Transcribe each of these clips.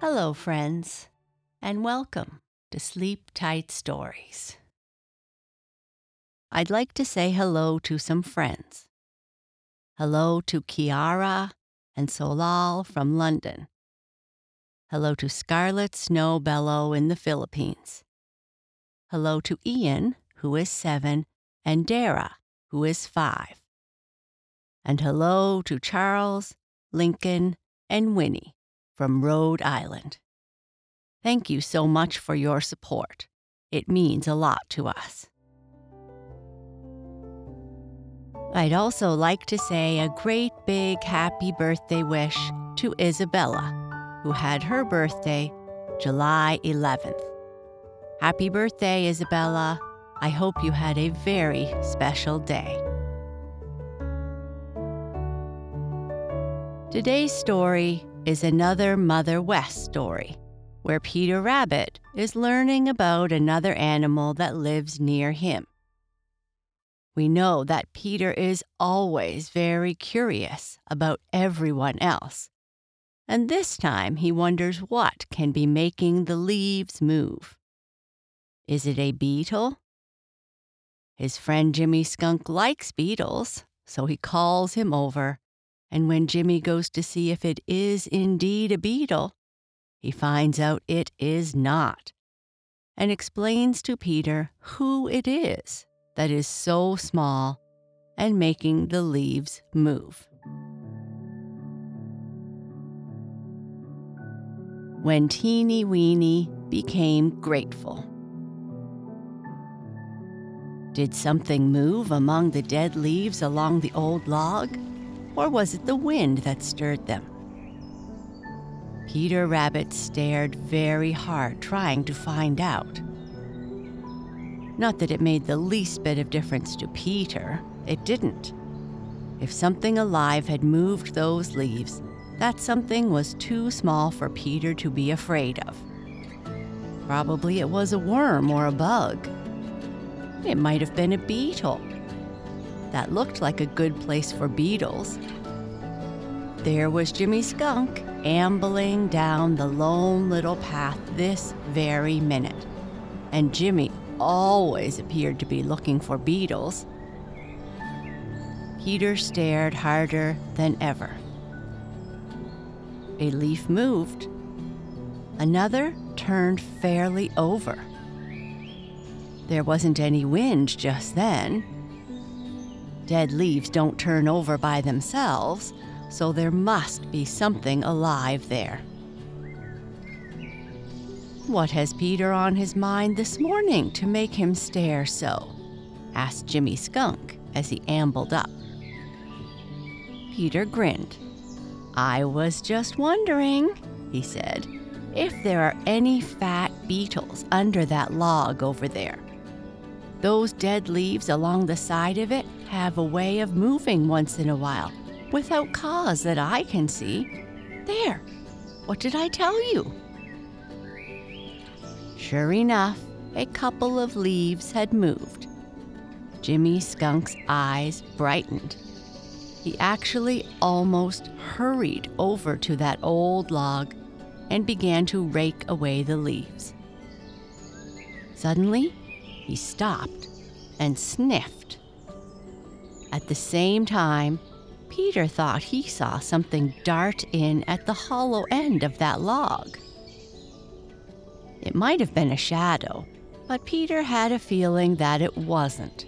Hello, friends, and welcome to Sleep Tight Stories. I'd like to say hello to some friends. Hello to Kiara and Solal from London. Hello to Scarlet Snow Belo in the Philippines. Hello to Ian, who is seven, and Dara, who is five. And hello to Charles, Lincoln, and Winnie from Rhode Island. Thank you so much for your support. It means a lot to us. I'd also like to say a great big happy birthday wish to Isabella, who had her birthday July 11th. Happy birthday, Isabella. I hope you had a very special day. Today's story is another Mother West story, where Peter Rabbit is learning about another animal that lives near him. We know that Peter is always very curious about everyone else, and this time he wonders what can be making the leaves move. Is it a beetle? His friend Jimmy Skunk likes beetles, so he calls him over and when Jimmy goes to see if it is indeed a beetle, he finds out it is not, and explains to Peter who it is that is so small and making the leaves move. When Teeny Weeny became grateful. Did something move among the dead leaves along the old log? Or was it the wind that stirred them? Peter Rabbit stared very hard, trying to find out. Not that it made the least bit of difference to Peter, it didn't. If something alive had moved those leaves, that something was too small for Peter to be afraid of. Probably it was a worm or a bug. It might have been a beetle that looked like a good place for beetles. There was Jimmy Skunk ambling down the lone little path this very minute. And Jimmy always appeared to be looking for beetles. Peter stared harder than ever. A leaf moved. Another turned fairly over. There wasn't any wind just then Dead leaves don't turn over by themselves, so there must be something alive there. What has Peter on his mind this morning to make him stare so? asked Jimmy Skunk as he ambled up. Peter grinned. I was just wondering, he said, if there are any fat beetles under that log over there. Those dead leaves along the side of it have a way of moving once in a while, without cause that I can see. There, what did I tell you? Sure enough, a couple of leaves had moved. Jimmy Skunk's eyes brightened. He actually almost hurried over to that old log and began to rake away the leaves. Suddenly, he stopped and sniffed. At the same time, Peter thought he saw something dart in at the hollow end of that log. It might have been a shadow, but Peter had a feeling that it wasn't.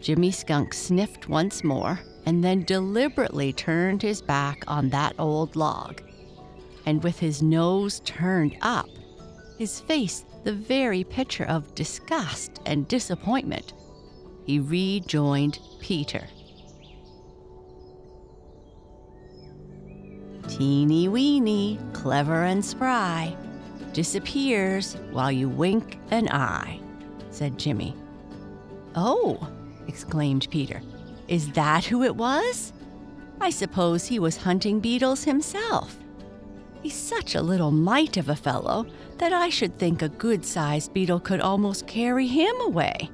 Jimmy Skunk sniffed once more and then deliberately turned his back on that old log. And with his nose turned up, his face the very picture of disgust and disappointment, he rejoined Peter. Teeny weeny, clever and spry, disappears while you wink an eye, said Jimmy. Oh, exclaimed Peter, is that who it was? I suppose he was hunting beetles himself. He's such a little mite of a fellow that I should think a good sized beetle could almost carry him away.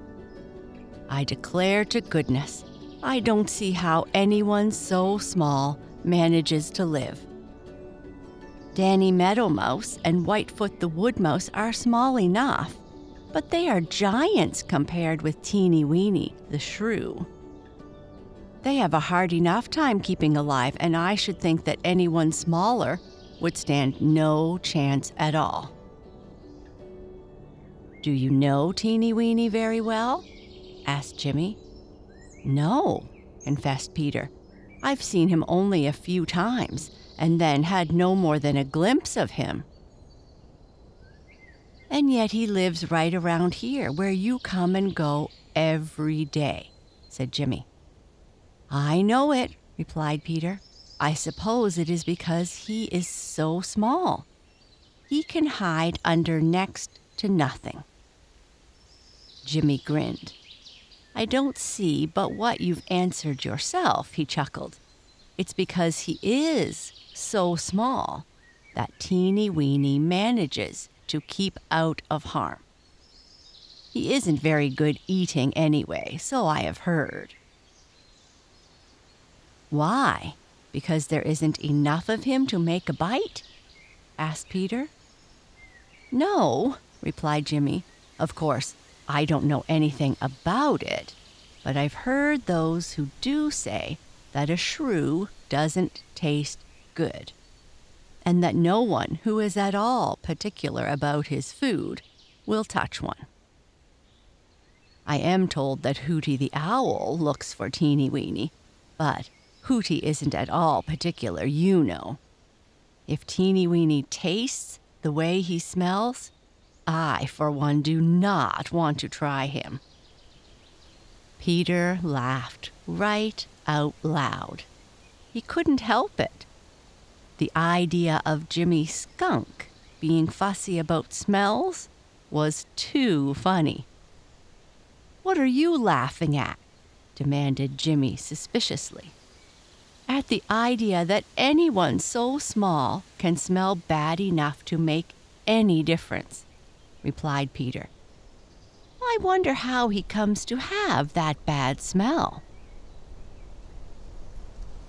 I declare to goodness, I don't see how anyone so small manages to live. Danny Meadow Mouse and Whitefoot the Wood Mouse are small enough, but they are giants compared with Teeny Weeny the Shrew. They have a hard enough time keeping alive, and I should think that anyone smaller would stand no chance at all. Do you know Teeny Weeny very well? asked Jimmy. No, confessed Peter. I've seen him only a few times, and then had no more than a glimpse of him. And yet he lives right around here, where you come and go every day, said Jimmy. I know it, replied Peter. I suppose it is because he is so small. He can hide under next to nothing. Jimmy grinned. I don't see but what you've answered yourself, he chuckled. It's because he is so small that Teeny Weeny manages to keep out of harm. He isn't very good eating anyway, so I have heard. Why? Because there isn't enough of him to make a bite? asked Peter. No, replied Jimmy. Of course, I don't know anything about it, but I've heard those who do say that a shrew doesn't taste good, and that no one who is at all particular about his food will touch one. I am told that Hooty the Owl looks for Teeny Weeny, but Hooty isn't at all particular, you know. If Teeny Weeny tastes the way he smells, I, for one, do not want to try him. Peter laughed right out loud. He couldn't help it. The idea of Jimmy Skunk being fussy about smells was too funny. What are you laughing at? demanded Jimmy suspiciously. At the idea that anyone so small can smell bad enough to make any difference, replied Peter. I wonder how he comes to have that bad smell.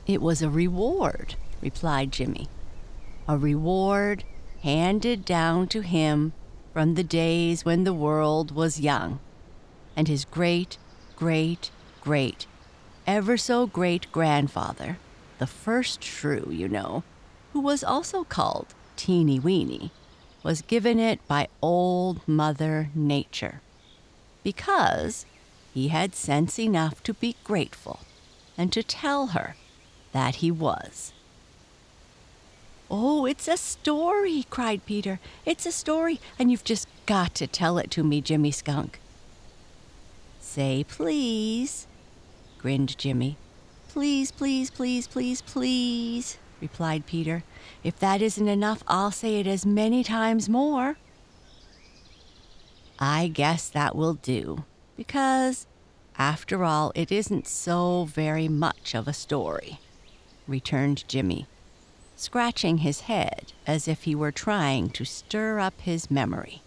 It was a reward, replied Jimmy. A reward handed down to him from the days when the world was young, and his great, great, great, ever so great grandfather, the first shrew, you know, who was also called Teeny Weeny, was given it by Old Mother Nature, because he had sense enough to be grateful and to tell her that he was. Oh, it's a story, cried Peter. It's a story, and you've just got to tell it to me, Jimmy Skunk. Say please, grinned Jimmy. Please, please, please, please, please, replied Peter. If that isn't enough, I'll say it as many times more. I guess that will do, because, after all, it isn't so very much of a story returned Jimmy, scratching his head as if he were trying to stir up his memory.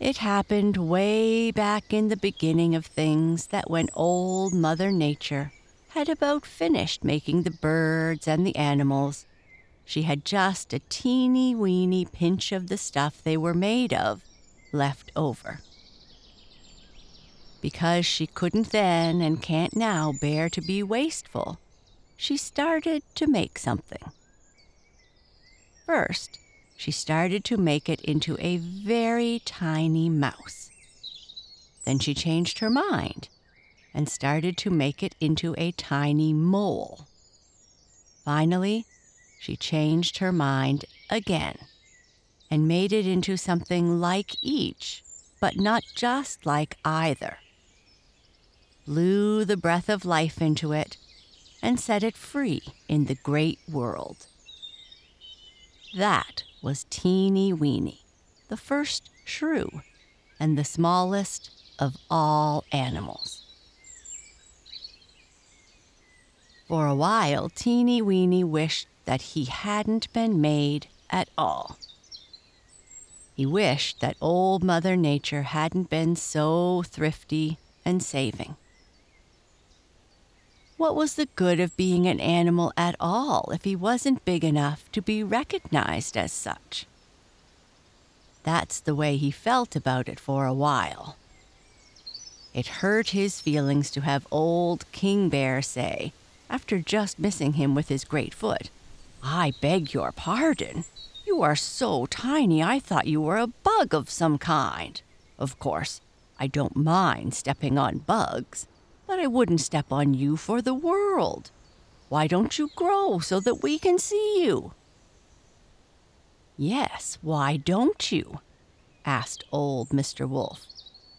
It happened way back in the beginning of things that when Old Mother Nature had about finished making the birds and the animals, she had just a teeny weeny pinch of the stuff they were made of left over because she couldn't then and can't now bear to be wasteful, she started to make something. First, she started to make it into a very tiny mouse. Then she changed her mind and started to make it into a tiny mole. Finally, she changed her mind again and made it into something like each, but not just like either blew the breath of life into it, and set it free in the great world. That was Teeny Weeny, the first shrew, and the smallest of all animals. For a while, Teeny Weeny wished that he hadn't been made at all. He wished that Old Mother Nature hadn't been so thrifty and saving. What was the good of being an animal at all if he wasn't big enough to be recognized as such? That's the way he felt about it for a while. It hurt his feelings to have old King Bear say, after just missing him with his great foot, I beg your pardon. You are so tiny I thought you were a bug of some kind. Of course, I don't mind stepping on bugs, but I wouldn't step on you for the world. Why don't you grow so that we can see you? Yes, why don't you? asked old Mr. Wolf.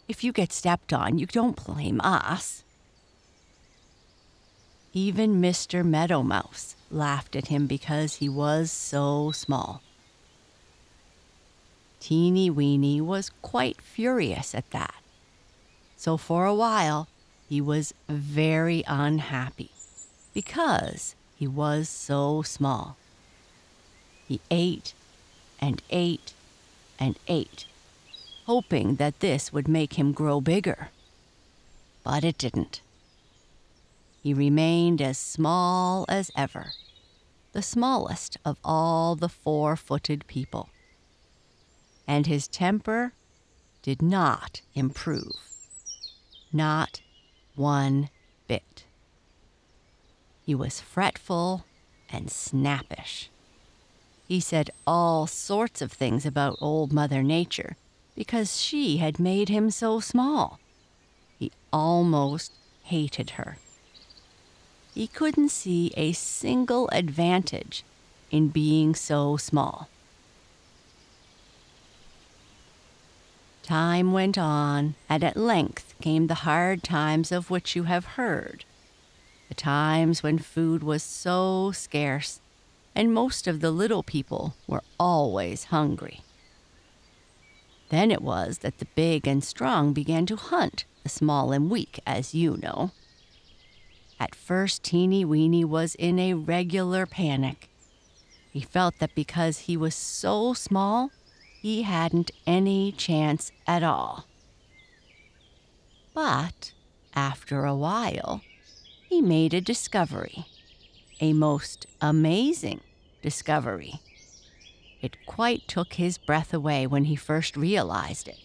If you get stepped on, you don't blame us. Even Mr. Meadow Mouse laughed at him because he was so small. Teeny Weeny was quite furious at that. So for a while, he was very unhappy because he was so small. He ate and ate and ate, hoping that this would make him grow bigger. But it didn't. He remained as small as ever, the smallest of all the four footed people. And his temper did not improve. Not one bit. He was fretful and snappish. He said all sorts of things about Old Mother Nature because she had made him so small. He almost hated her. He couldn't see a single advantage in being so small. Time went on, and at length came the hard times of which you have heard. The times when food was so scarce, and most of the little people were always hungry. Then it was that the big and strong began to hunt the small and weak, as you know. At first, Teeny Weeny was in a regular panic. He felt that because he was so small, he hadn't any chance at all. But after a while, he made a discovery, a most amazing discovery. It quite took his breath away when he first realized it.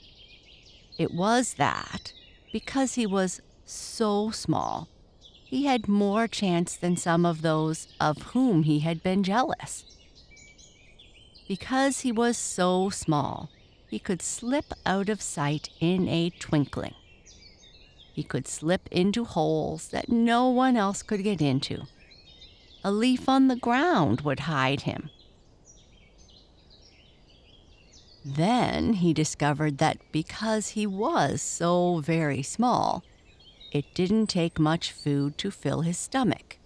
It was that, because he was so small, he had more chance than some of those of whom he had been jealous. Because he was so small, he could slip out of sight in a twinkling. He could slip into holes that no one else could get into. A leaf on the ground would hide him. Then he discovered that because he was so very small, it didn't take much food to fill his stomach,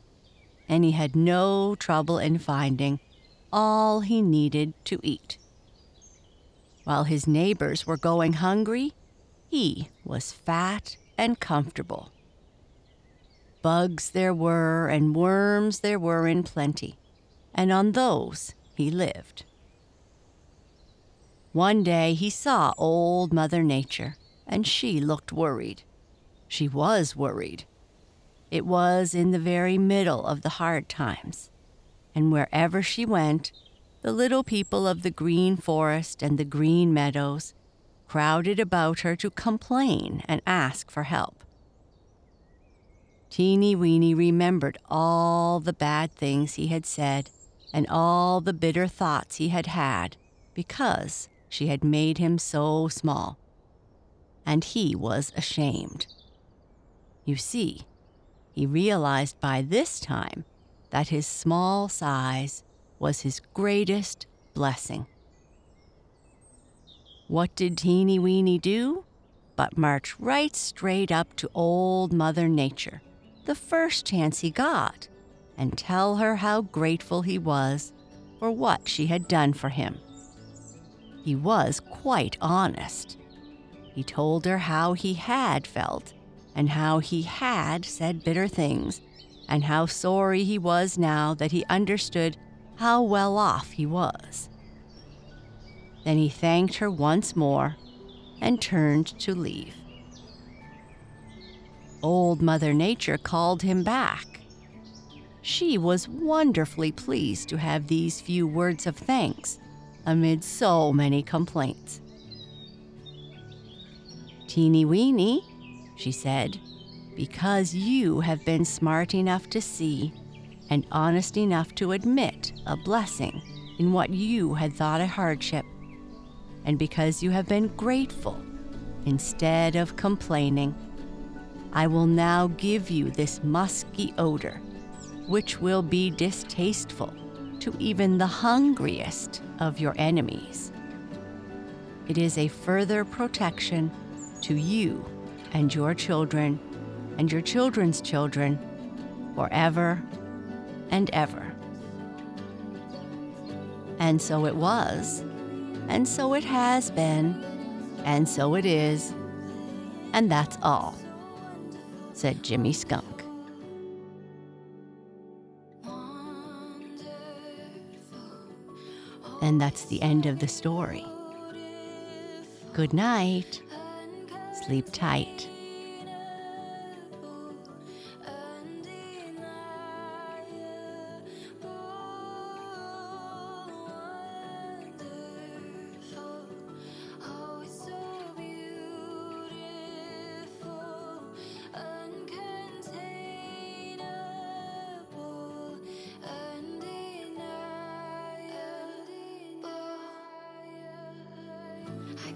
and he had no trouble in finding all he needed to eat. While his neighbors were going hungry, he was fat and comfortable. Bugs there were, and worms there were in plenty, and on those he lived. One day he saw Old Mother Nature, and she looked worried. She was worried. It was in the very middle of the hard times and wherever she went, the little people of the green forest and the green meadows crowded about her to complain and ask for help. Teeny Weeny remembered all the bad things he had said and all the bitter thoughts he had had because she had made him so small. And he was ashamed. You see, he realized by this time that his small size was his greatest blessing. What did Teeny Weeny do? But march right straight up to Old Mother Nature, the first chance he got, and tell her how grateful he was for what she had done for him. He was quite honest. He told her how he had felt and how he had said bitter things and how sorry he was now that he understood how well off he was. Then he thanked her once more and turned to leave. Old Mother Nature called him back She was wonderfully pleased to have these few words of thanks amid so many complaints. Teeny weeny, she said, because you have been smart enough to see and honest enough to admit a blessing in what you had thought a hardship, and because you have been grateful instead of complaining, I will now give you this musky odor, which will be distasteful to even the hungriest of your enemies. It is a further protection to you and your children and your children's children forever and ever. And so it was, and so it has been, and so it is, and that's all, said Jimmy Skunk. And that's the end of the story. Good night. Sleep tight.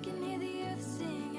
can hear the earth sing.